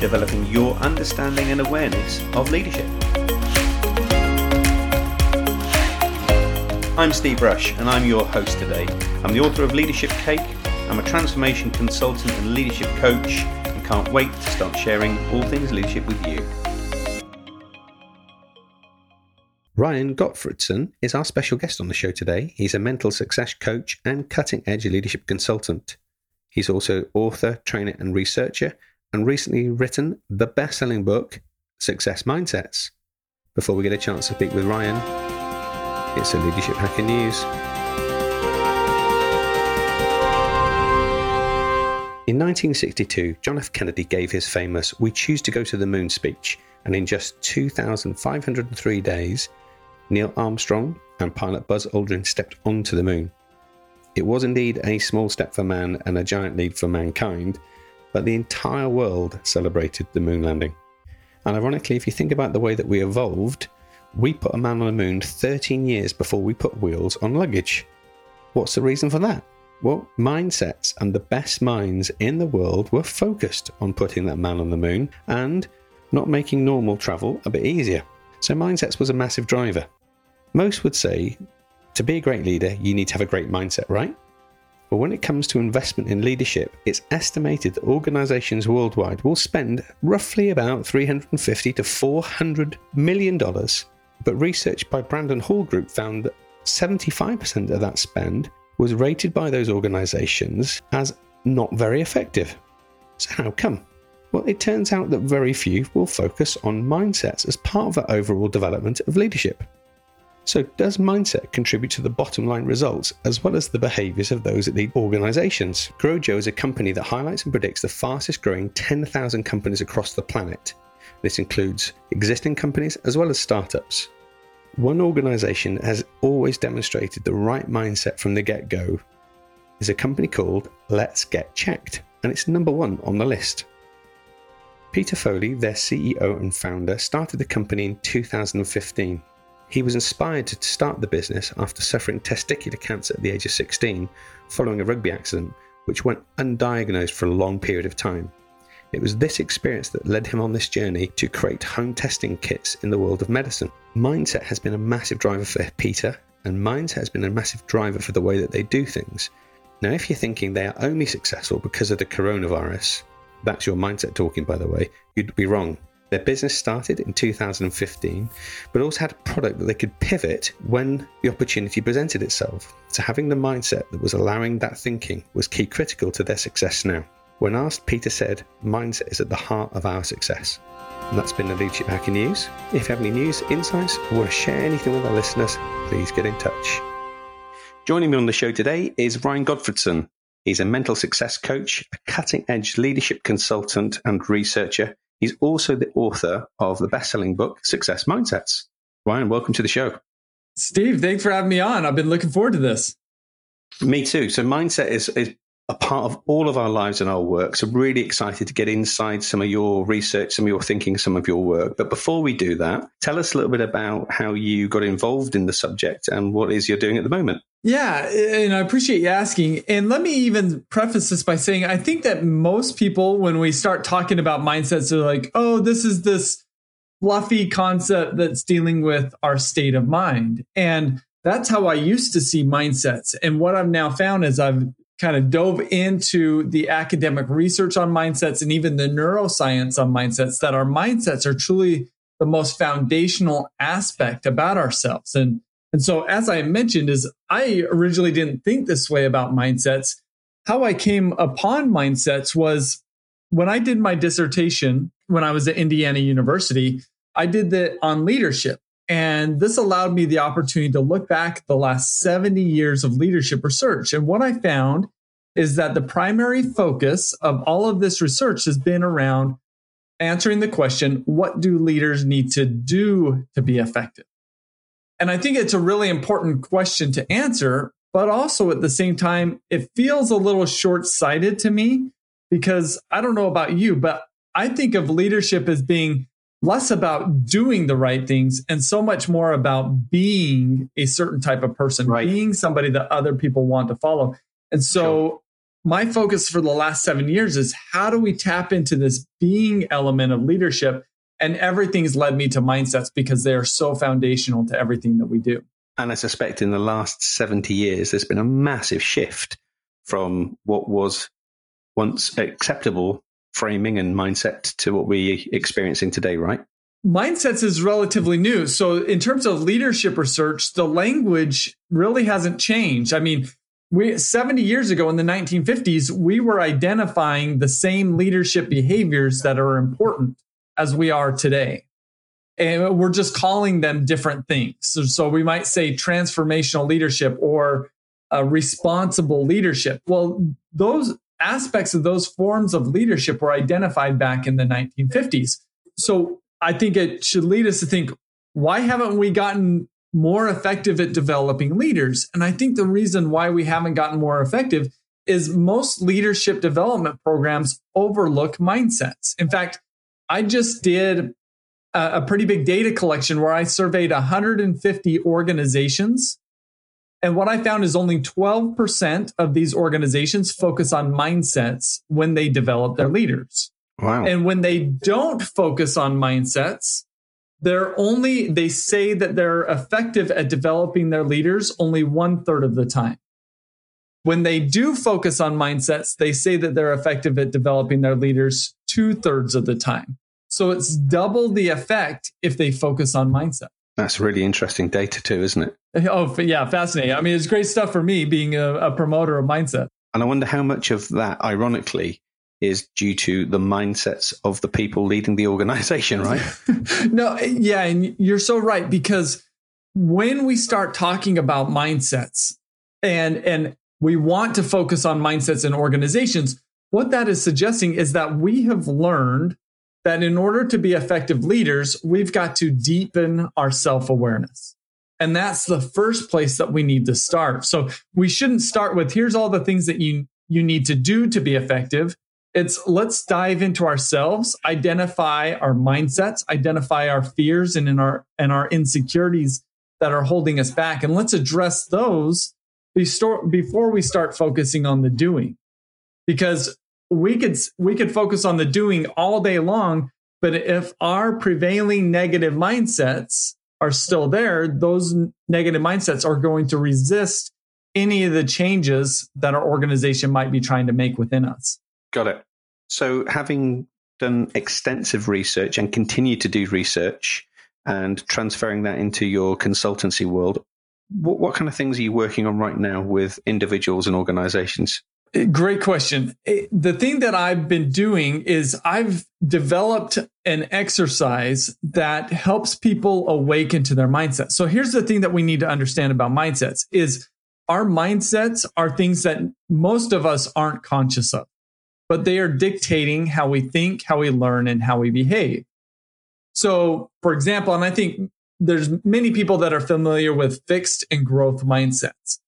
developing your understanding and awareness of leadership. I'm Steve Rush, and I'm your host today. I'm the author of Leadership Cake, I'm a transformation consultant and leadership coach, and can't wait to start sharing all things leadership with you. Ryan Gottfredson is our special guest on the show today. He's a mental success coach and cutting edge leadership consultant. He's also author, trainer, and researcher, and recently written the best selling book, Success Mindsets. Before we get a chance to speak with Ryan, it's a Leadership Hacker News. In 1962, John F. Kennedy gave his famous We Choose to Go to the Moon speech, and in just 2,503 days, Neil Armstrong and pilot Buzz Aldrin stepped onto the moon. It was indeed a small step for man and a giant leap for mankind, but the entire world celebrated the moon landing. And ironically, if you think about the way that we evolved, we put a man on the moon 13 years before we put wheels on luggage. What's the reason for that? Well, mindsets and the best minds in the world were focused on putting that man on the moon and not making normal travel a bit easier. So, mindsets was a massive driver. Most would say to be a great leader, you need to have a great mindset, right? But when it comes to investment in leadership, it's estimated that organizations worldwide will spend roughly about 350 to 400 million dollars. But research by Brandon Hall Group found that 75% of that spend was rated by those organizations as not very effective. So how come? Well, it turns out that very few will focus on mindsets as part of the overall development of leadership. So, does mindset contribute to the bottom line results as well as the behaviors of those at the organizations? Growjo is a company that highlights and predicts the fastest growing 10,000 companies across the planet. This includes existing companies as well as startups. One organization has always demonstrated the right mindset from the get go is a company called Let's Get Checked, and it's number one on the list. Peter Foley, their CEO and founder, started the company in 2015 he was inspired to start the business after suffering testicular cancer at the age of 16 following a rugby accident, which went undiagnosed for a long period of time. It was this experience that led him on this journey to create home testing kits in the world of medicine. Mindset has been a massive driver for Peter, and mindset has been a massive driver for the way that they do things. Now, if you're thinking they are only successful because of the coronavirus, that's your mindset talking, by the way, you'd be wrong. Their business started in 2015, but also had a product that they could pivot when the opportunity presented itself. So, having the mindset that was allowing that thinking was key critical to their success now. When asked, Peter said, Mindset is at the heart of our success. And that's been the Leadership Hacker News. If you have any news, insights, or want to share anything with our listeners, please get in touch. Joining me on the show today is Ryan Gottfredson. He's a mental success coach, a cutting edge leadership consultant, and researcher He's also the author of the best selling book, Success Mindsets. Ryan, welcome to the show. Steve, thanks for having me on. I've been looking forward to this. Me too. So, mindset is, is a part of all of our lives and our work. So, really excited to get inside some of your research, some of your thinking, some of your work. But before we do that, tell us a little bit about how you got involved in the subject and what is you're doing at the moment. Yeah, and I appreciate you asking. And let me even preface this by saying I think that most people, when we start talking about mindsets, are like, oh, this is this fluffy concept that's dealing with our state of mind. And that's how I used to see mindsets. And what I've now found is I've kind of dove into the academic research on mindsets and even the neuroscience on mindsets that our mindsets are truly the most foundational aspect about ourselves. And, and so, as I mentioned, is I originally didn't think this way about mindsets. How I came upon mindsets was when I did my dissertation when I was at Indiana University, I did that on leadership. And this allowed me the opportunity to look back the last 70 years of leadership research. And what I found is that the primary focus of all of this research has been around answering the question, what do leaders need to do to be effective? And I think it's a really important question to answer, but also at the same time, it feels a little short sighted to me because I don't know about you, but I think of leadership as being less about doing the right things and so much more about being a certain type of person, right. being somebody that other people want to follow. And so sure. my focus for the last seven years is how do we tap into this being element of leadership? And everything's led me to mindsets because they are so foundational to everything that we do. And I suspect in the last 70 years, there's been a massive shift from what was once acceptable framing and mindset to what we're experiencing today, right? Mindsets is relatively new. So, in terms of leadership research, the language really hasn't changed. I mean, we 70 years ago in the 1950s, we were identifying the same leadership behaviors that are important as we are today. And we're just calling them different things. So, so we might say transformational leadership or uh, responsible leadership. Well, those aspects of those forms of leadership were identified back in the 1950s. So I think it should lead us to think why haven't we gotten more effective at developing leaders? And I think the reason why we haven't gotten more effective is most leadership development programs overlook mindsets. In fact, I just did a, pretty big data collection where I surveyed 150 organizations and what I found is only 12% of these organizations focus on mindsets when they develop their leaders. Wow. And when they don't focus on mindsets, they're only, they say that they're effective at developing their leaders only one third of the time. When they do focus on mindsets, they say that they're effective at developing their leaders two thirds of the time. So it's double the effect if they focus on mindset. That's really interesting data too, isn't it? Oh, yeah, fascinating. I mean, it's great stuff for me being a, a promoter of mindset. And I wonder how much of that, ironically, is due to the mindsets of the people leading the organization, right? no, yeah, and you're so right because when we start talking about mindsets and and we want to focus on mindsets in organizations, what that is suggesting is that we have learned that in order to be effective leaders, we've got to deepen our self awareness. And that's the first place that we need to start. So we shouldn't start with here's all the things that you, you need to do to be effective. It's let's dive into ourselves, identify our mindsets, identify our fears and in our and our insecurities that are holding us back. And let's address those before we start focusing on the doing. Because we could we could focus on the doing all day long but if our prevailing negative mindsets are still there those negative mindsets are going to resist any of the changes that our organization might be trying to make within us. Got it. So having done extensive research and continue to do research and transferring that into your consultancy world what, what kind of things are you working on right now with individuals and organizations Great question. Eh, the thing that I've been doing is I've developed an exercise that helps people awaken to their mindset. So here's the thing that we need to understand about mindsets is our mindsets are things that most of us aren't conscious of, but they are dictating how we think, how we learn, and how we behave. So, for example, and I think there's many people that are familiar with fixed and growth mindsets.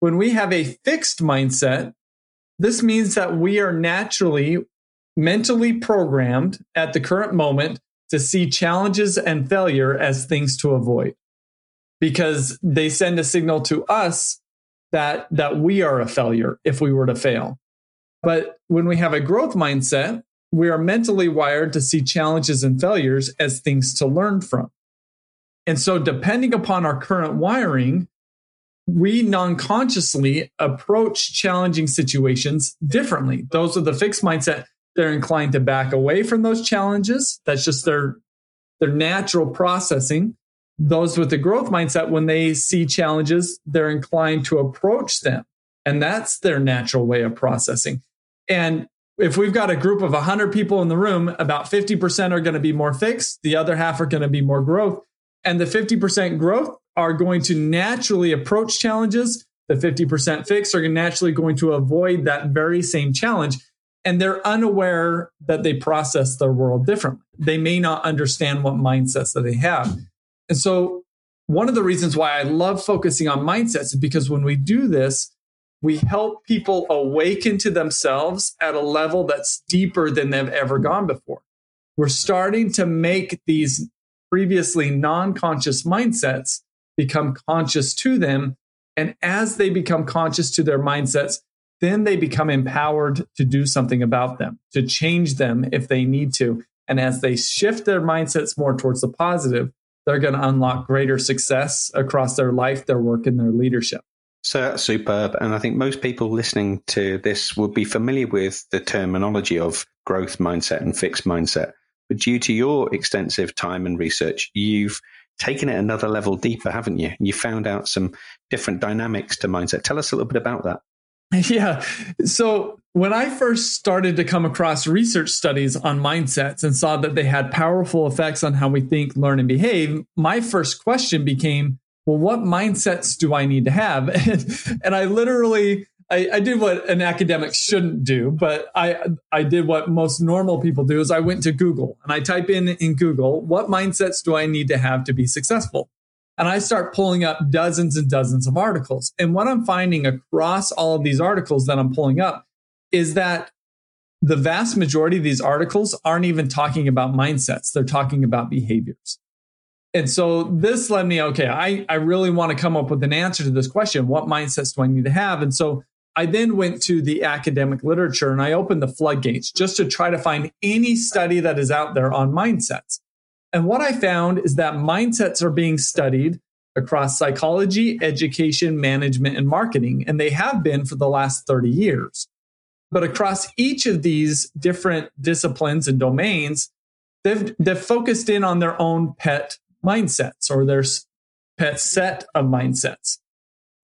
When we have a fixed mindset, this means that we are naturally mentally programmed at the current moment to see challenges and failure as things to avoid because they send a signal to us that that we are a failure if we were to fail. But when we have a growth mindset, we are mentally wired to see challenges and failures as things to learn from. And so depending upon our current wiring, we non-consciously approach challenging situations differently. Those are the fixed mindset. They're inclined to back away from those challenges. That's just their their natural processing. Those with the growth mindset, when they see challenges, they're inclined to approach them. And that's their natural way of processing. And if we've got a group of 100 people in the room, about 50% are going to be more fixed, the other half are going to be more growth. And the 50% growth are going to naturally approach challenges. The 50% fix are naturally going to avoid that very same challenge. and they're unaware that they process their world differently. They may not understand what mindsets that they have. And so, one of the reasons why I love focusing on mindsets is because when we do this, we help people awaken to themselves at a level that's deeper than they've ever gone before. We're starting to make these previously non conscious mindsets become conscious to them. And as they become conscious to their mindsets, then they become empowered to do something about them, to change them if they need to. And as they shift their mindsets more towards the positive, they're going to unlock greater success across their life, their work, and their leadership. So that's superb. And I think most people listening to this will be familiar with the terminology of growth mindset and fixed mindset. But due to your extensive time and research, you've taken it another level deeper, haven't you? You found out some different dynamics to mindset. Tell us a little bit about that. Yeah. So when I first started to come across research studies on mindsets and saw that they had powerful effects on how we think, learn, and behave, my first question became, well, what mindsets do I need to have? And, and I literally, I, I, did what an academic shouldn't do, but I, I did what most normal people do is I went to Google and I type in in Google, what mindsets do I need to have to be successful? and I start pulling up dozens and dozens of articles. And what I'm finding across all of these articles that I'm pulling up is that the vast majority of these articles aren't even talking about mindsets, they're talking about behaviors. And so this led me, okay, I, I really want to come up with an answer to this question. What mindsets do I need to have? And so I then went to the academic literature and I opened the floodgates just to try to find any study that is out there on mindsets. And what I found is that mindsets are being studied across psychology, education, management, and marketing, and they have been for the last 30 years. But across each of these different disciplines and domains, they've, they've focused in on their own pet mindsets or their pet set of mindsets.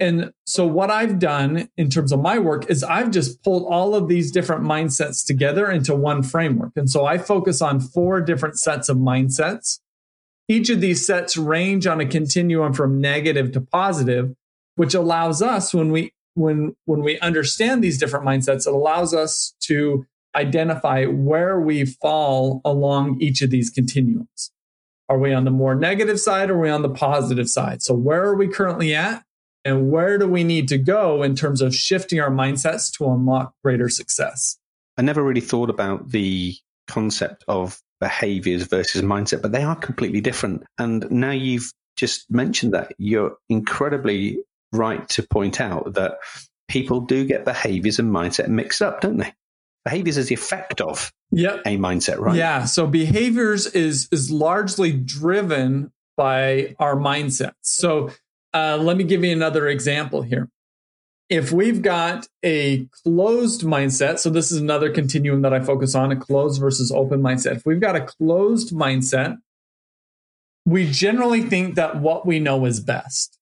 And so what I've done in terms of my work is I've just pulled all of these different mindsets together into one framework. And so I focus on four different sets of mindsets. Each of these sets range on a continuum from negative to positive, which allows us when we when when we understand these different mindsets, it allows us to identify where we fall along each of these continuums. Are we on the more negative side or are we on the positive side? So where are we currently at? And where do we need to go in terms of shifting our mindsets to unlock greater success? I never really thought about the concept of behaviors versus mindset, but they are completely different. And now you've just mentioned that, you're incredibly right to point out that people do get behaviors and mindset mixed up, don't they? Behaviors is the effect of yep. a mindset, right? Yeah. So behaviors is is largely driven by our mindsets. So uh, let me give you another example here. If we've got a closed mindset, so this is another continuum that I focus on a closed versus open mindset. If we've got a closed mindset, we generally think that what we know is best.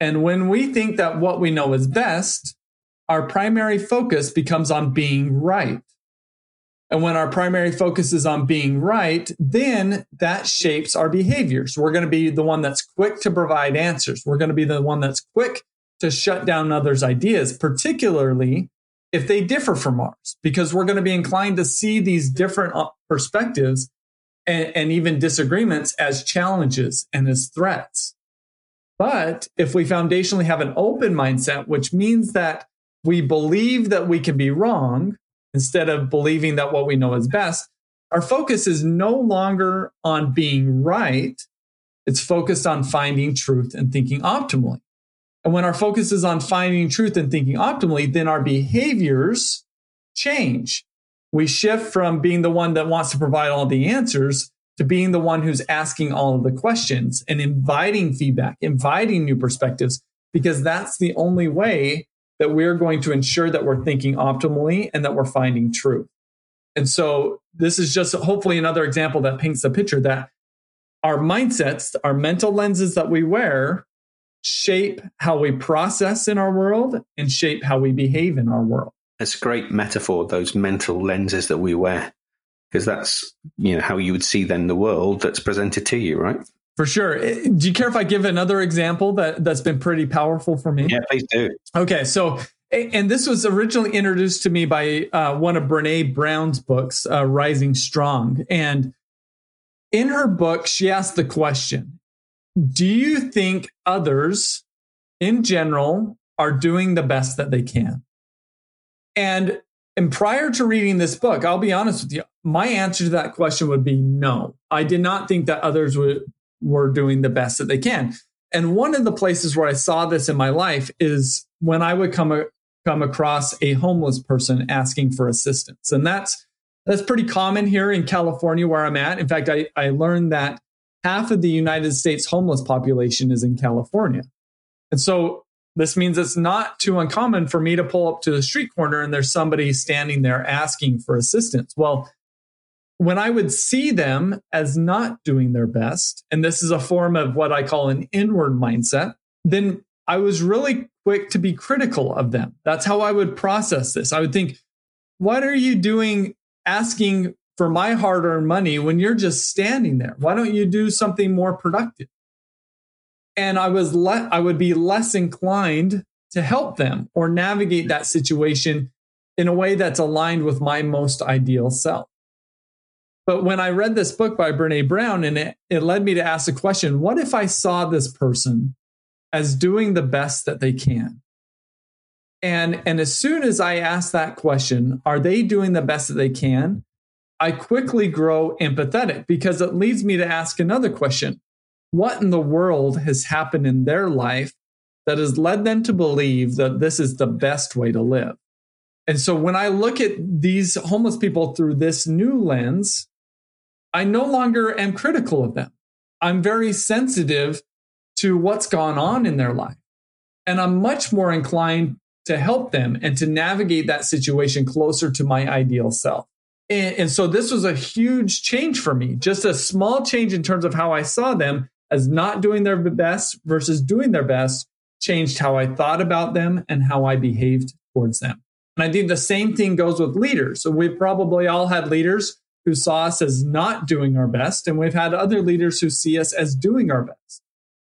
And when we think that what we know is best, our primary focus becomes on being right. And when our primary focus is on being right, then that shapes our behaviors. We're going to be the one that's quick to provide answers. We're going to be the one that's quick to shut down others' ideas, particularly if they differ from ours, because we're going to be inclined to see these different uh, perspectives and, and even disagreements as challenges and as threats. But if we foundationally have an open mindset, which means that we believe that we can be wrong, instead of believing that what we know is best, our focus is no longer on being right. It's focused on finding truth and thinking optimally. And when our focus is on finding truth and thinking optimally, then our behaviors change. We shift from being the one that wants to provide all the answers to being the one who's asking all of the questions and inviting feedback, inviting new perspectives, because that's the only way that we're going to ensure that we're thinking optimally and that we're finding truth. And so this is just hopefully another example that paints the picture that our mindsets, our mental lenses that we wear, shape how we process in our world and shape how we behave in our world. It's a great metaphor, those mental lenses that we wear, because that's you know how you would see then the world that's presented to you, right? For sure. Eh, do you care if I give another example that that's been pretty powerful for me? Yeah, please do. Okay, so And this was originally introduced to me by uh, one of Brene Brown's books, uh, Rising Strong. And in her book, she asked the question Do you think others in general are doing the best that they can? And and prior to reading this book, I'll be honest with you, my answer to that question would be no. I did not think that others were, were doing the best that they can. And one of the places where I saw this in my life is when I would come, a, come across a homeless person asking for assistance. And that's, that's pretty common here in California where I'm at. In fact, I, I learned that half of the United States homeless population is in California. And so this means it's not too uncommon for me to pull up to the street corner and there's somebody standing there asking for assistance. Well, when I would see them as not doing their best, and this is a form of what I call an inward mindset, then I was really quick to be critical of them. That's how I would process this. I would think, what are you doing asking for my hard earned money when you're just standing there? Why don't you do something more productive? and I was le- I would be less inclined to help them or navigate that situation in a way that's aligned with my most ideal self. But when I read this book by Brene Brown, and it, it led me to ask the question what if I saw this person as doing the best that they can? And, and as soon as I ask that question, are they doing the best that they can? I quickly grow empathetic because it leads me to ask another question what in the world has happened in their life that has led them to believe that this is the best way to live. And so when I look at these homeless people through this new lens, I no longer am critical of them. I'm very sensitive to what's gone on in their life. And I'm much more inclined to help them and to navigate that situation closer to my ideal self. And, and, so this was a huge change for me, just a small change in terms of how I saw them as not doing their best versus doing their best changed how I thought about them and how I behaved towards them. And I think the same thing goes with leaders. So we've probably all had leaders who saw us as not doing our best, and we've had other leaders who see us as doing our best.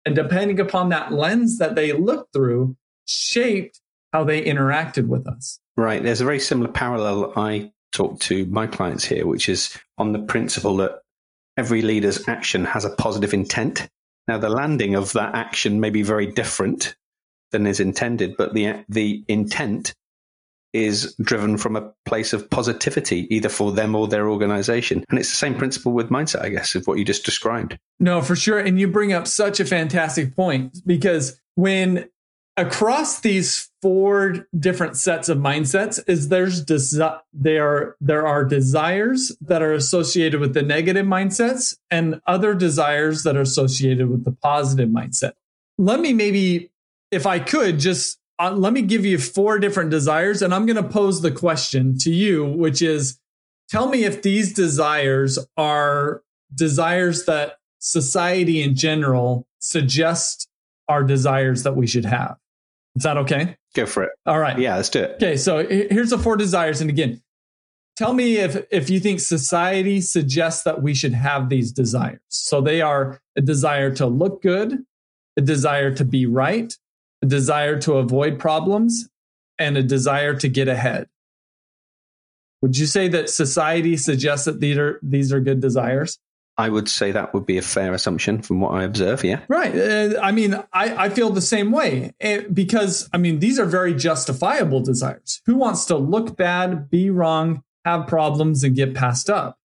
And depending upon that lens that they looked through, shaped how they interacted with us. Right. There's a very similar parallel I talk to my clients here, which is on the principle that every leader's action has a positive intent. Now, the landing of that action may be very different than is intended, but the the intent is driven from a place of positivity, either for them or their organization. And it's the same principle with mindset, I guess, of what you just described. No, for sure. And you bring up such a fantastic point because when across these four different sets of mindsets is there's desi- there there are desires that are associated with the negative mindsets and other desires that are associated with the positive mindset. Let me maybe if I could just uh, let me give you four different desires and I'm going to pose the question to you which is tell me if these desires are desires that society in general suggests are desires that we should have. Is that okay? Go for it. All right. Yeah, let's do it. Okay, so here's the four desires. And again, tell me if if you think society suggests that we should have these desires. So they are a desire to look good, a desire to be right, a desire to avoid problems, and a desire to get ahead. Would you say that society suggests that these are these are good desires? I would say that would be a fair assumption from what I observe. Yeah. Right. Uh, I mean, I, I feel the same way uh, because, I mean, these are very justifiable desires. Who wants to look bad, be wrong, have problems, and get passed up?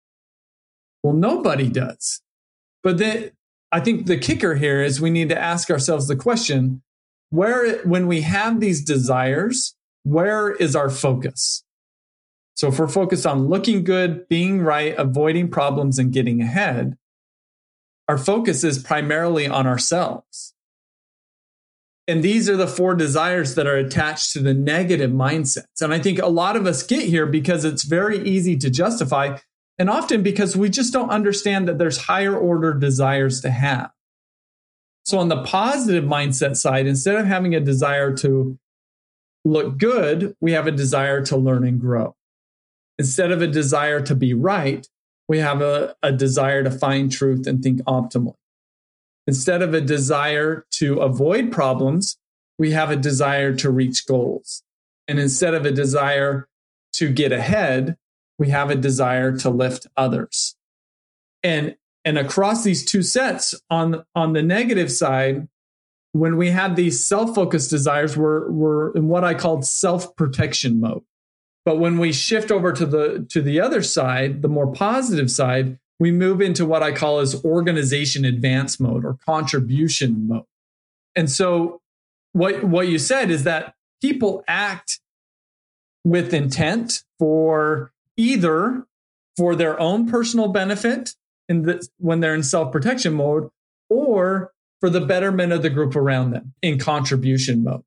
Well, nobody does. But then I think the kicker here is we need to ask ourselves the question where, when we have these desires, where is our focus? So if we're focused on looking good, being right, avoiding problems, and getting ahead, our focus is primarily on ourselves. And these are the four desires that are attached to the negative mindsets. And I think a lot of us get here because it's very easy to justify, and often because we just don't understand that there's higher order desires to have. So, on the positive mindset side, instead of having a desire to look good, we have a desire to learn and grow. Instead of a desire to be right, we have a, a desire to find truth and think optimally. Instead of a desire to avoid problems, we have a desire to reach goals. And instead of a desire to get ahead, we have a desire to lift others. And and across these two sets on on the negative side, when we have these self-focused desires, we're we're in what I called self-protection mode. But when we shift over to the to the other side, the more positive side, we move into what I call as organization advance mode or contribution mode. And so what what you said is that people act with intent for either for their own personal benefit in the, when they're in self-protection mode or for the betterment of the group around them in contribution mode.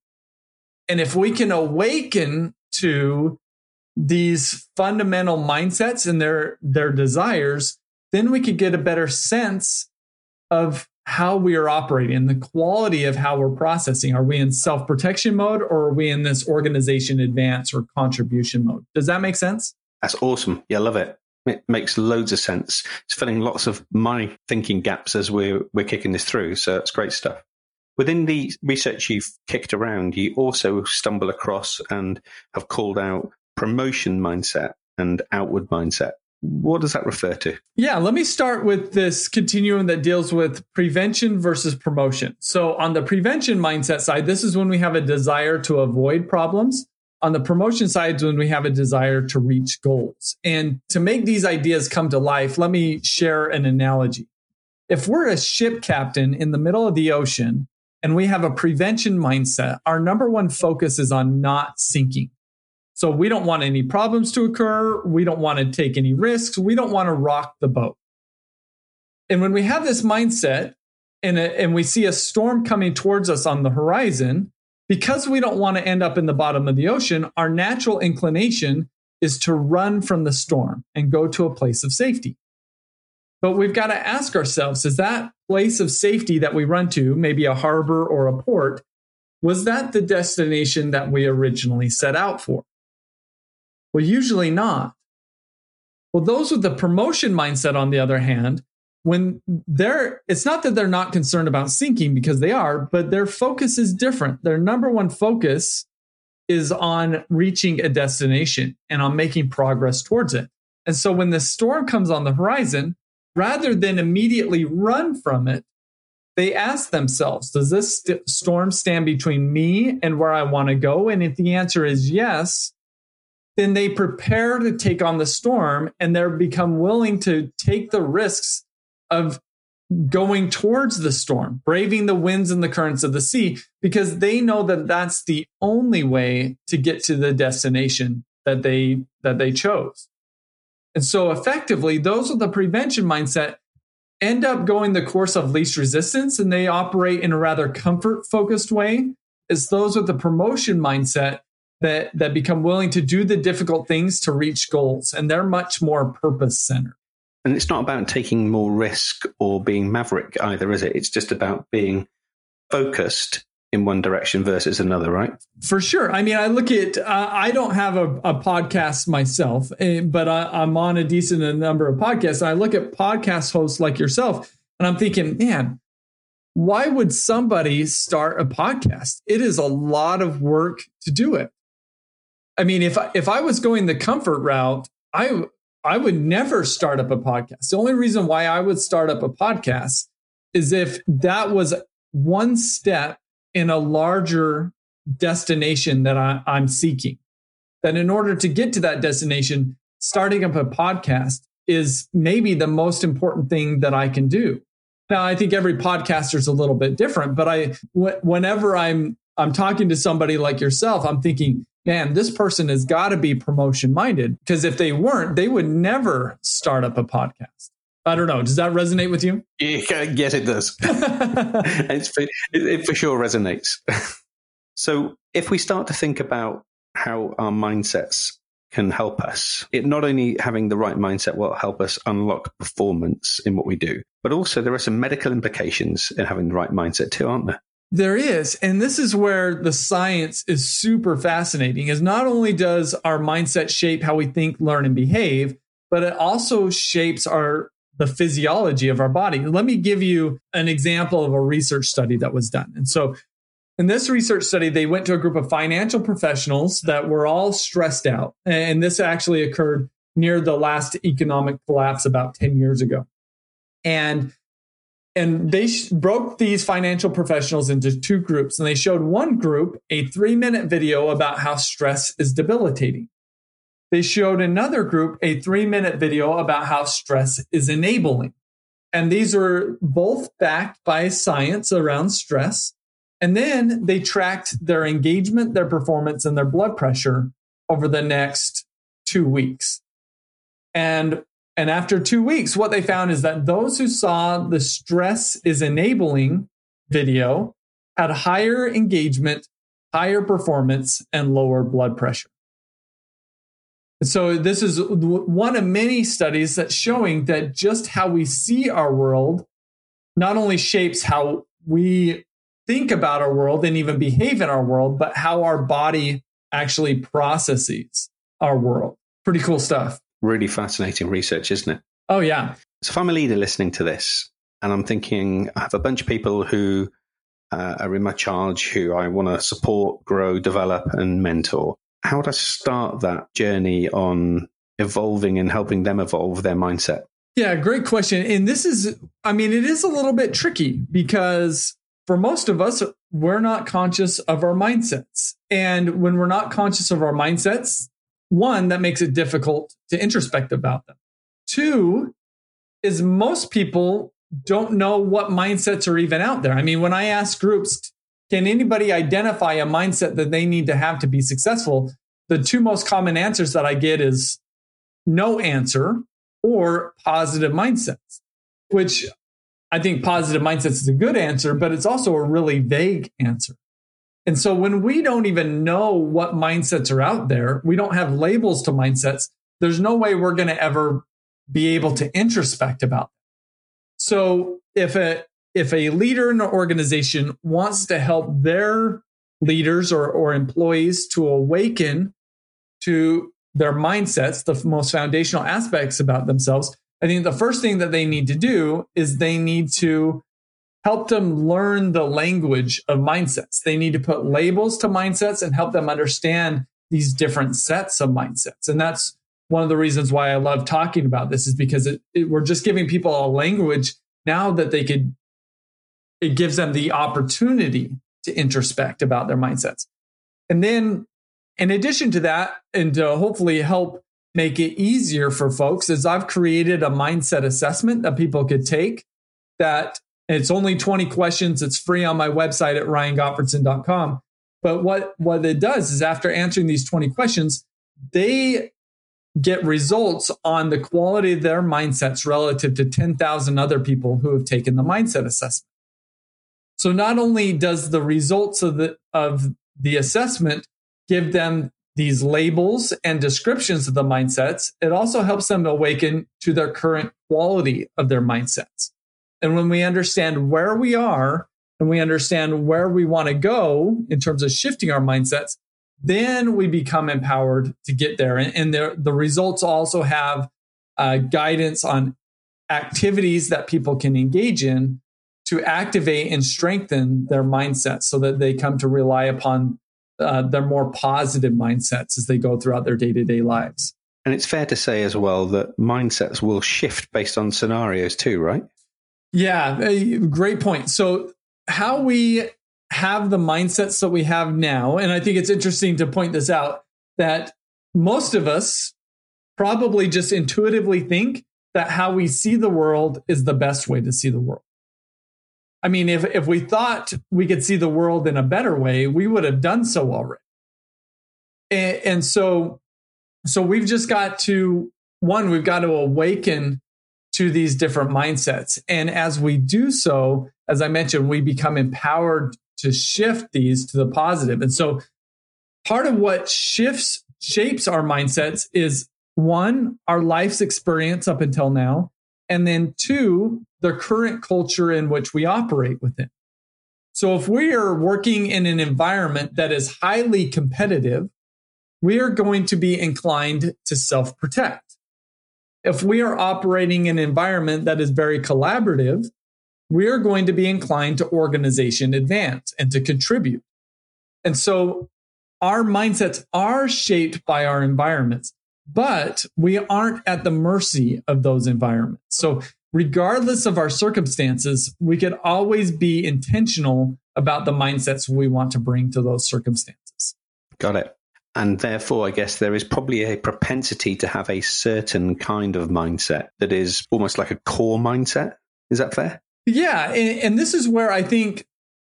And if we can awaken to these fundamental mindsets and their their desires, then we could get a better sense of how we are operating the quality of how we're processing. Are we in self protection mode or are we in this organization advance or contribution mode? Does that make sense? That's awesome. Yeah, love it. It makes loads of sense. It's filling lots of my thinking gaps as we're, we're kicking this through. So it's great stuff. Within the research you've kicked around, you also stumble across and have called out promotion mindset and outward mindset. What does that refer to? Yeah, let me start with this continuum that deals with prevention versus promotion. So, on the prevention mindset side, this is when we have a desire to avoid problems. On the promotion side, when we have a desire to reach goals. And to make these ideas come to life, let me share an analogy. If we're a ship captain in the middle of the ocean and we have a prevention mindset, our number one focus is on not sinking. So we don't want any problems to occur. We don't want to take any risks. We don't want to rock the boat. And when we have this mindset and, a, and we see a storm coming towards us on the horizon, because we don't want to end up in the bottom of the ocean, our natural inclination is to run from the storm and go to a place of safety. But we've got to ask ourselves is that place of safety that we run to, maybe a harbor or a port, was that the destination that we originally set out for? Well, usually not. Well, those with the promotion mindset, on the other hand, when they're, it's not that they're not concerned about sinking because they are, but their focus is different. Their number one focus is on reaching a destination and on making progress towards it. And so when the storm comes on the horizon, rather than immediately run from it, they ask themselves, does this st- storm stand between me and where I want to go? And if the answer is yes, then they prepare to take on the storm and they become willing to take the risks of going towards the storm, braving the winds and the currents of the sea, because they know that that's the only way to get to the destination that they that they chose. And so effectively, those with the prevention mindset end up going the course of least resistance and they operate in a rather comfort focused way as those with the promotion mindset that that become willing to do the difficult things to reach goals and they're much more purpose centered and it's not about taking more risk or being maverick either is it it's just about being focused in one direction versus another right for sure i mean i look at uh, i don't have a, a podcast myself eh, but I, i'm on a decent number of podcasts i look at podcast hosts like yourself and i'm thinking man why would somebody start a podcast? It is a lot of work to do it. I mean, if I, if I was going the comfort route, I I would never start up a podcast. The only reason why I would start up a podcast is if that was one step in a larger destination that I, I'm seeking. That in order to get to that destination, starting up a podcast is maybe the most important thing that I can do. Now, I think every podcaster is a little bit different, but I, whenever I'm I'm talking to somebody like yourself, I'm thinking, man, this person has got to be promotion minded because if they weren't, they would never start up a podcast. I don't know. Does that resonate with you? Yeah, yes, it does. it's for, it for sure resonates. so, if we start to think about how our mindsets can help us, it not only having the right mindset will help us unlock performance in what we do, but also there are some medical implications in having the right mindset too, aren't there? There is. And this is where the science is super fascinating is not only does our mindset shape how we think, learn, and behave, but it also shapes our the physiology of our body. Let me give you an example of a research study that was done. And so In this research study, they went to a group of financial professionals that were all stressed out. And this actually occurred near the last economic collapse about 10 years ago. And and they sh- broke these financial professionals into two groups and they showed one group a 3 minute video about how stress is debilitating. They showed another group a 3 minute video about how stress is enabling. And these are both backed by science around stress. And then they tracked their engagement, their performance, and their blood pressure over the next two weeks. And, and after two weeks, what they found is that those who saw the stress is enabling video had higher engagement, higher performance, and lower blood pressure. So this is one of many studies that's showing that just how we see our world not only shapes how we think about our world and even behave in our world, but how our body actually processes our world. Pretty cool stuff. Really fascinating research, isn't it? Oh, yeah. So if I'm a leader listening to this and I'm thinking, I have a bunch of people who uh, are in my charge who I want to support, grow, develop, and mentor, how would I start that journey on evolving and helping them evolve their mindset? Yeah, great question. And this is, I mean, it is a little bit tricky because for most of us, we're not conscious of our mindsets. And when we're not conscious of our mindsets, one, that makes it difficult to introspect about them. Two, is most people don't know what mindsets are even out there. I mean, when I ask groups, can anybody identify a mindset that they need to have to be successful? The two most common answers that I get is no answer or positive mindsets, which I think positive mindsets is a good answer, but it's also a really vague answer. And so when we don't even know what mindsets are out there, we don't have labels to mindsets, there's no way we're going to ever be able to introspect about them. So if a if a leader in an organization wants to help their leaders or, or employees to awaken to their mindsets, the most foundational aspects about themselves, I think the first thing that they need to do is they need to help them learn the language of mindsets. They need to put labels to mindsets and help them understand these different sets of mindsets. And that's one of the reasons why I love talking about this is because it, it, we're just giving people a language now that they could, it gives them the opportunity to introspect about their mindsets. And then in addition to that, and to hopefully help make it easier for folks is I've created a mindset assessment that people could take that it's only 20 questions. It's free on my website at ryangottfredson.com. But what, what it does is after answering these 20 questions, they get results on the quality of their mindsets relative to 10,000 other people who have taken the mindset assessment. So not only does the results of the, of the assessment give them these labels and descriptions of the mindsets, it also helps them awaken to their current quality of their mindsets. And when we understand where we are and we understand where we want to go in terms of shifting our mindsets, then we become empowered to get there. And, and the, the results also have uh, guidance on activities that people can engage in to activate and strengthen their mindsets so that they come to rely upon uh, their more positive mindsets as they go throughout their day to day lives. And it's fair to say as well that mindsets will shift based on scenarios too, right? Yeah, great point. So, how we have the mindsets that we have now, and I think it's interesting to point this out that most of us probably just intuitively think that how we see the world is the best way to see the world. I mean, if, if we thought we could see the world in a better way, we would have done so already. And, and so, so we've just got to, one, we've got to awaken to these different mindsets. And as we do so, as I mentioned, we become empowered to shift these to the positive. And so part of what shifts, shapes our mindsets is one, our life's experience up until now. And then two, the current culture in which we operate within. So if we are working in an environment that is highly competitive, we are going to be inclined to self protect. If we are operating in an environment that is very collaborative, we are going to be inclined to organization advance and to contribute. And so our mindsets are shaped by our environments, but we aren't at the mercy of those environments. So regardless of our circumstances, we could always be intentional about the mindsets we want to bring to those circumstances. Got it. And therefore, I guess there is probably a propensity to have a certain kind of mindset that is almost like a core mindset. Is that fair? Yeah. And, and this is where I think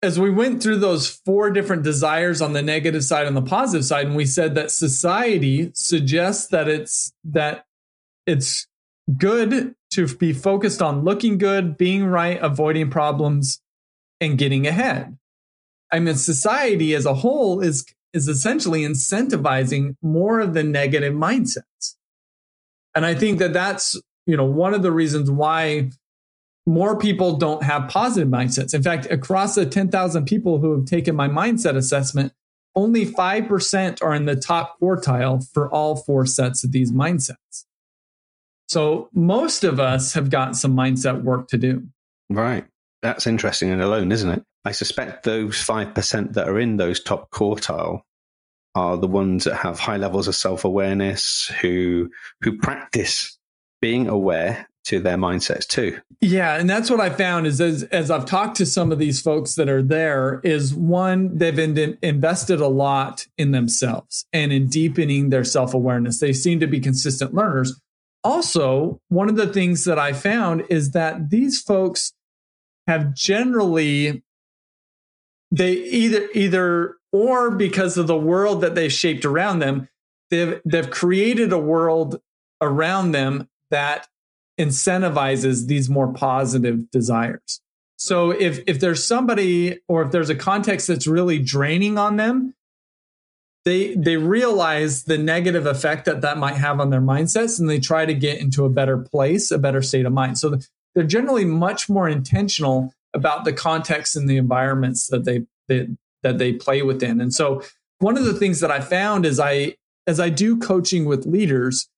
as we went through those four different desires on the negative side and the positive side, and we said that society suggests that it's that it's good to be focused on looking good, being right, avoiding problems, and getting ahead. I mean, society as a whole is is essentially incentivizing more of the negative mindsets. And I think that that's, you know, one of the reasons why more people don't have positive mindsets. In fact, across the 10,000 people who have taken my mindset assessment, only 5% are in the top quartile for all four sets of these mindsets. So most of us have got some mindset work to do. Right. That's interesting and alone, isn't it? I suspect those 5% that are in those top quartile are the ones that have high levels of self-awareness, who who practice being aware to their mindsets too. Yeah, and that's what I found is as as I've talked to some of these folks that are there is one they've in, invested a lot in themselves and in deepening their self-awareness. They seem to be consistent learners. Also, one of the things that I found is that these folks have generally they either either or because of the world that they've shaped around them they've they've created a world around them that incentivizes these more positive desires. So if if there's somebody or if there's a context that's really draining on them they they realize the negative effect that that might have on their mindsets and they try to get into a better place a better state of mind. So they're generally much more intentional about the context and the environments that they, that they play within. And so one of the things that I found is I as I do coaching with leaders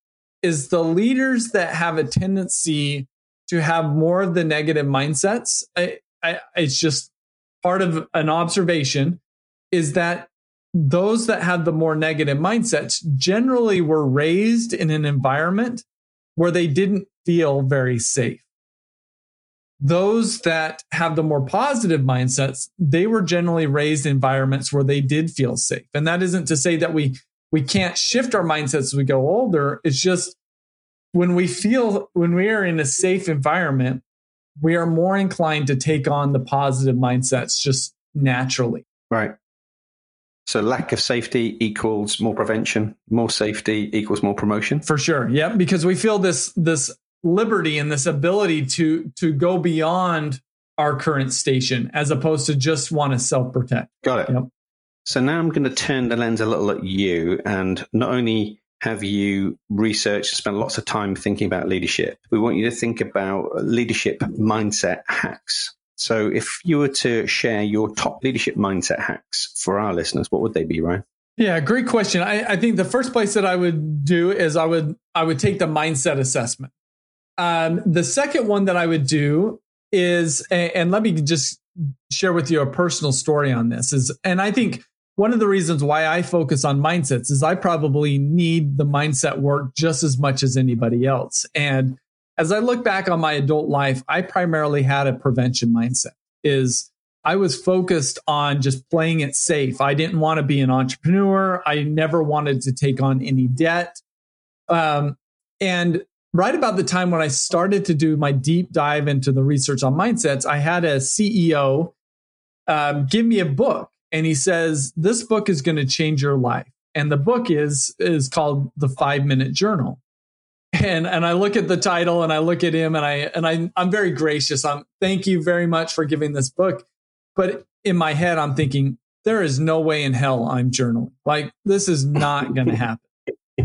is the leaders that have a tendency to have more of the negative mindsets. I, I, it's just part of an observation is that those that have the more negative mindsets generally were raised in an environment where they didn't feel very safe those that have the more positive mindsets, they were generally raised in environments where they did feel safe. And that isn't to say that we we can't shift our mindsets as we go older. It's just when we feel when we are in a safe environment, we are more inclined to take on the positive mindsets just naturally. Right. So lack of safety equals more prevention, more safety equals more promotion. For sure. Yeah, because we feel this this liberty and this ability to to go beyond our current station as opposed to just want to self protect. Got it. Yep. So now I'm going to turn the lens a little at you and not only have you researched and spent lots of time thinking about leadership, we want you to think about leadership mindset hacks. So if you were to share your top leadership mindset hacks for our listeners, what would they be, Ryan? Yeah, great question. I, I think the first place that I would do is I would I would take the mindset assessment. Um, the second one that I would do is, and let me just share with you a personal story on this is, and I think one of the reasons why I focus on mindsets is I probably need the mindset work just as much as anybody else. And as I look back on my adult life, I primarily had a prevention mindset is I was focused on just playing it safe. I didn't want to be an entrepreneur. I never wanted to take on any debt. Um, and right about the time when I started to do my deep dive into the research on mindsets, I had a CEO um, give me a book, and he says this book is going to change your life. And the book is is called The Five Minute Journal. And and I look at the title and I look at him and I and I I'm very gracious. I'm thank you very much for giving this book. But in my head, I'm thinking there is no way in hell I'm journaling. Like this is not going to happen.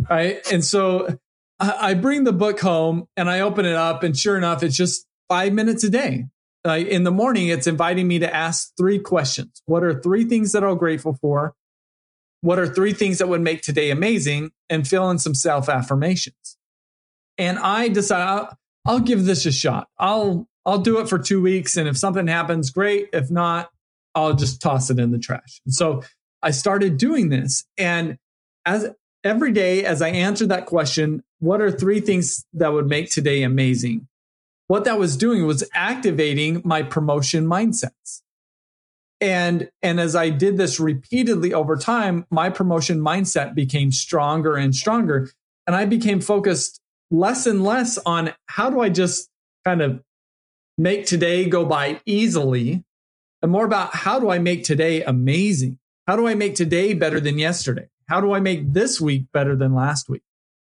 Right. And so I bring the book home and I open it up, and sure enough, it's just five minutes a day. In the morning, it's inviting me to ask three questions. What are three things that I'm grateful for? What are three things that would make today amazing? And fill in some self affirmations. And I decide I'll, I'll give this a shot. I'll I'll do it for two weeks, and if something happens, great. If not, I'll just toss it in the trash. And so I started doing this. And as every day, as I answered that question, what are three things that would make today amazing? What that was doing was activating my promotion mindsets. And, and as I did this repeatedly over time, my promotion mindset became stronger and stronger. And I became focused less and less on how do I just kind of make today go by easily and more about how do I make today amazing? How do I make today better than yesterday? How do I make this week better than last week?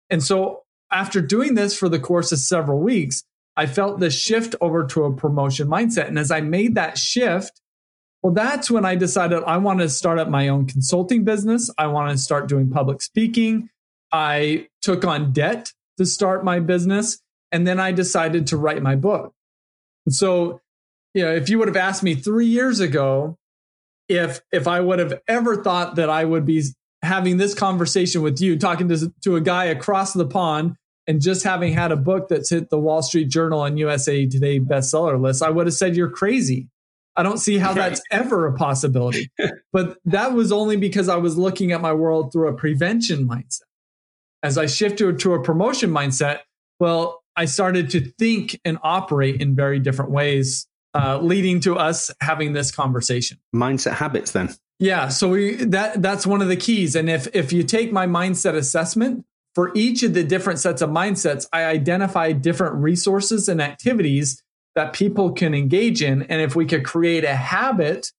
And so after doing this for the course of several weeks, I felt the shift over to a promotion mindset. And as I made that shift, well, that's when I decided I want to start up my own consulting business. I want to start doing public speaking. I took on debt to start my business. And then I decided to write my book. And so, you know, if you would have asked me three years ago, if if I would have ever thought that I would be having this conversation with you, talking to, to a guy across the pond and just having had a book that's hit the Wall Street Journal and USA Today bestseller list, I would have said you're crazy. I don't see how that's ever a possibility. but that was only because I was looking at my world through a prevention mindset. As I shifted to a promotion mindset, well, I started to think and operate in very different ways, uh, leading to us having this conversation. Mindset habits, then. Yeah, so we that that's one of the keys. And if if you take my mindset assessment for each of the different sets of mindsets, I identify different resources and activities that people can engage in. And if we could create a habit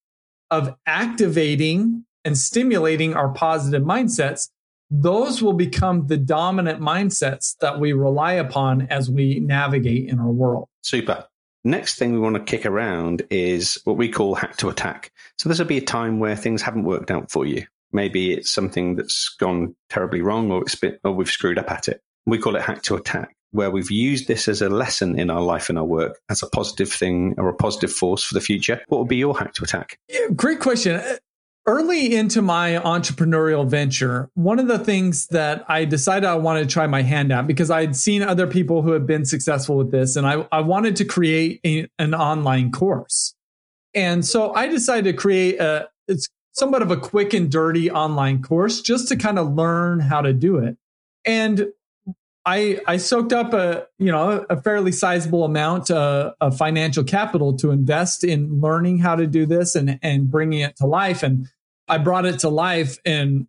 of activating and stimulating our positive mindsets, those will become the dominant mindsets that we rely upon as we navigate in our world. Super. Next thing we want to kick around is what we call hack to attack. So this will be a time where things haven't worked out for you. Maybe it's something that's gone terribly wrong or it's been, or we've screwed up at it. We call it hack to attack, where we've used this as a lesson in our life and our work as a positive thing or a positive force for the future. What would be your hack to attack? Yeah, great question early into my entrepreneurial venture, one of the things that I decided I wanted to try my hand at because I'd seen other people who had been successful with this, and I, I wanted to create a, an online course. And so I decided to create a it's somewhat of a quick and dirty online course just to kind of learn how to do it. And I I soaked up a you know a fairly sizable amount uh, of financial capital to invest in learning how to do this and and bringing it to life. And I brought it to life and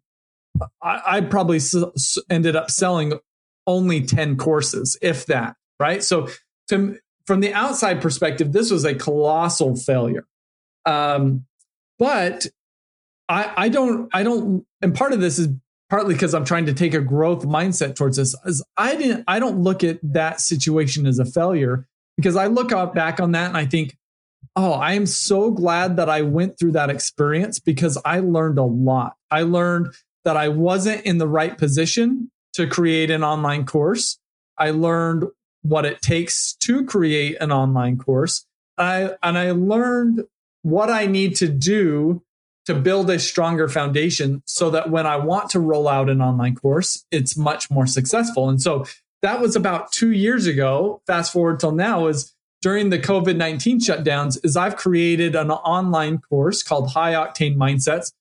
I, I probably s- ended up selling only 10 courses, if that, right? So to, from the outside perspective, this was a colossal failure. Um, but I, I don't, I don't, and part of this is partly because I'm trying to take a growth mindset towards this. Is I didn't, I don't look at that situation as a failure because I look out back on that and I think, oh, I am so glad that I went through that experience because I learned a lot. I learned that I wasn't in the right position to create an online course. I learned what it takes to create an online course. I, and I learned what I need to do to build a stronger foundation so that when I want to roll out an online course, it's much more successful. And so that was about two years ago. Fast forward till now is during the COVID 19 shutdowns is I've created an online course called High Octane Mindsets,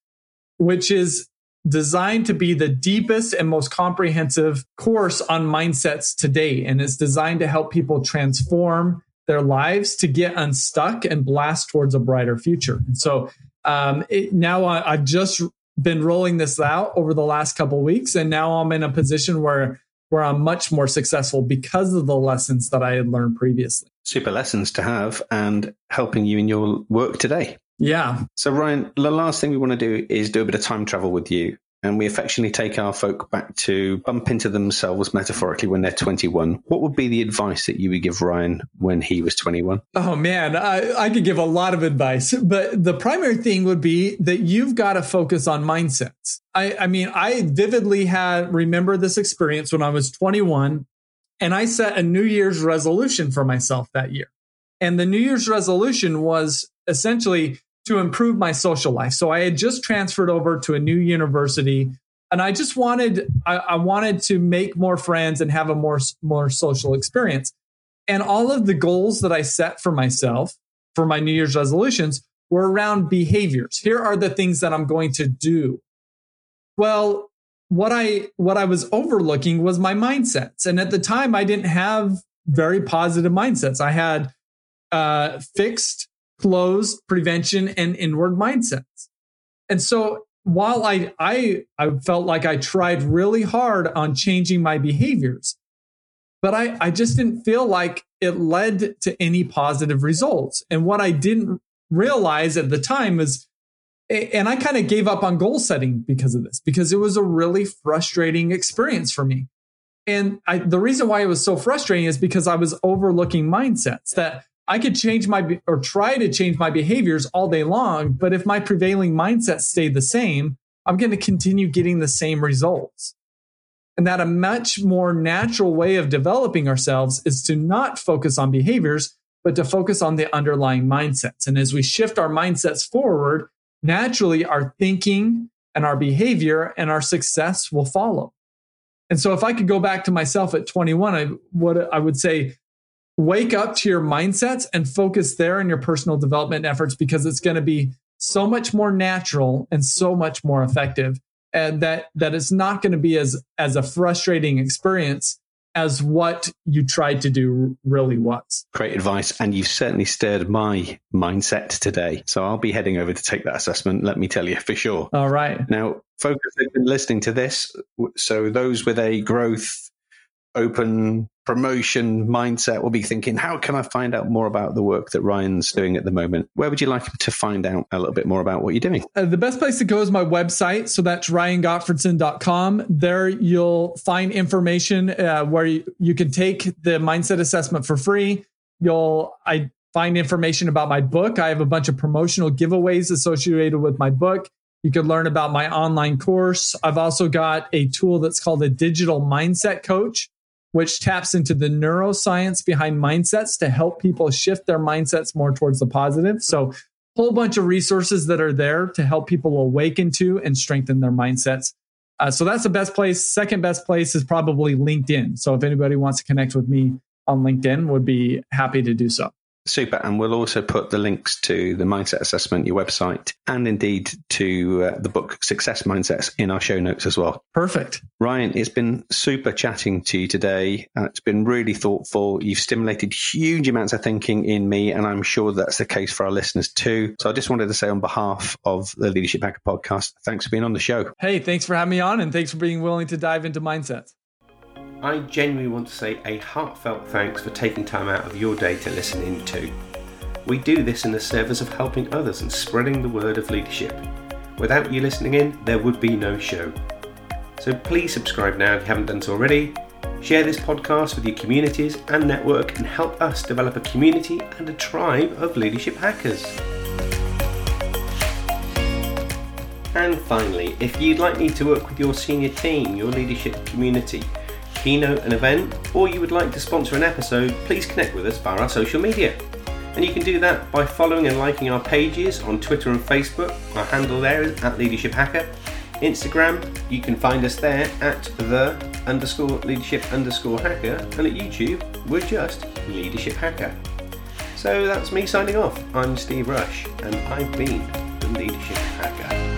which is designed to be the deepest and most comprehensive course on mindsets today. And it's designed to help people transform their lives to get unstuck and blast towards a brighter future. And so um, it, now I, I've just been rolling this out over the last couple weeks, and now I'm in a position where where I'm much more successful because of the lessons that I had learned previously. Super lessons to have and helping you in your work today. Yeah. So, Ryan, the last thing we want to do is do a bit of time travel with you and we affectionately take our folk back to bump into themselves metaphorically when they're 21, what would be the advice that you would give Ryan when he was 21? Oh, man, I, I could give a lot of advice, but the primary thing would be that you've got to focus on mindsets. I, I mean, I vividly had remember this experience when I was 21 and I set a New Year's resolution for myself that year. And the New Year's resolution was essentially to improve my social life. So I had just transferred over to a new university and I just wanted I, I, wanted to make more friends and have a more more social experience. And all of the goals that I set for myself for my New Year's resolutions were around behaviors. Here are the things that I'm going to do. Well, what I what I was overlooking was my mindsets. And at the time I didn't have very positive mindsets. I had uh, fixed, closed, prevention, and inward mindsets. And so while I, I, I felt like I tried really hard on changing my behaviors, but I, I just didn't feel like it led to any positive results. And what I didn't realize at the time is, and I kind of gave up on goal setting because of this, because it was a really frustrating experience for me. And I, the reason why it was so frustrating is because I was overlooking mindsets that I could change my or try to change my behaviors all day long, but if my prevailing mindset stayed the same, I'm going to continue getting the same results. And that a much more natural way of developing ourselves is to not focus on behaviors, but to focus on the underlying mindsets. And as we shift our mindsets forward, naturally our thinking and our behavior and our success will follow. And so if I could go back to myself at 21, I would I would say wake up to your mindsets and focus there in your personal development efforts because it's going to be so much more natural and so much more effective and that that it's not going to be as as a frustrating experience as what you tried to do really was. Great advice. And you've certainly stirred my mindset today. So I'll be heading over to take that assessment, let me tell you for sure. All right. Now, folks have been listening to this. So those with a growth open promotion mindset will be thinking, how can I find out more about the work that Ryan's doing at the moment? Where would you like to find out a little bit more about what you're doing? Uh, the best place to go is my website. So that's ryangottfredson.com. There you'll find information uh, where you, you can take the mindset assessment for free. You'll, I find information about my book. I have a bunch of promotional giveaways associated with my book. You can learn about my online course. I've also got a tool that's called a digital mindset coach which taps into the neuroscience behind mindsets to help people shift their mindsets more towards the positive. So, whole bunch of resources that are there to help people awaken to and strengthen their mindsets. Uh, so that's the best place. Second best place is probably LinkedIn. So if anybody wants to connect with me on LinkedIn, would be happy to do so. Super. And we'll also put the links to the mindset assessment, your website, and indeed to uh, the book Success Mindsets in our show notes as well. Perfect. Ryan, it's been super chatting to you today. Uh, it's been really thoughtful. You've stimulated huge amounts of thinking in me, and I'm sure that's the case for our listeners too. So I just wanted to say on behalf of the Leadership Hacker podcast, thanks for being on the show. Hey, thanks for having me on, and thanks for being willing to dive into mindsets. I genuinely want to say a heartfelt thanks for taking time out of your day to listen in to. We do this in the service of helping others and spreading the word of leadership. Without you listening in, there would be no show. So please subscribe now if you haven't done so already. Share this podcast with your communities and network and help us develop a community and a tribe of leadership hackers. And finally, if you'd like me to work with your senior team, your leadership community, keynote an event, or you would like to sponsor an episode, please connect with us via our social media. And you can do that by following and liking our pages on Twitter and Facebook. Our handle there is at Leadership Hacker. Instagram, you can find us there at the underscore leadership underscore hacker. And at YouTube, we're just Leadership Hacker. So that's me signing off. I'm Steve Rush, and I've been the Leadership Hacker.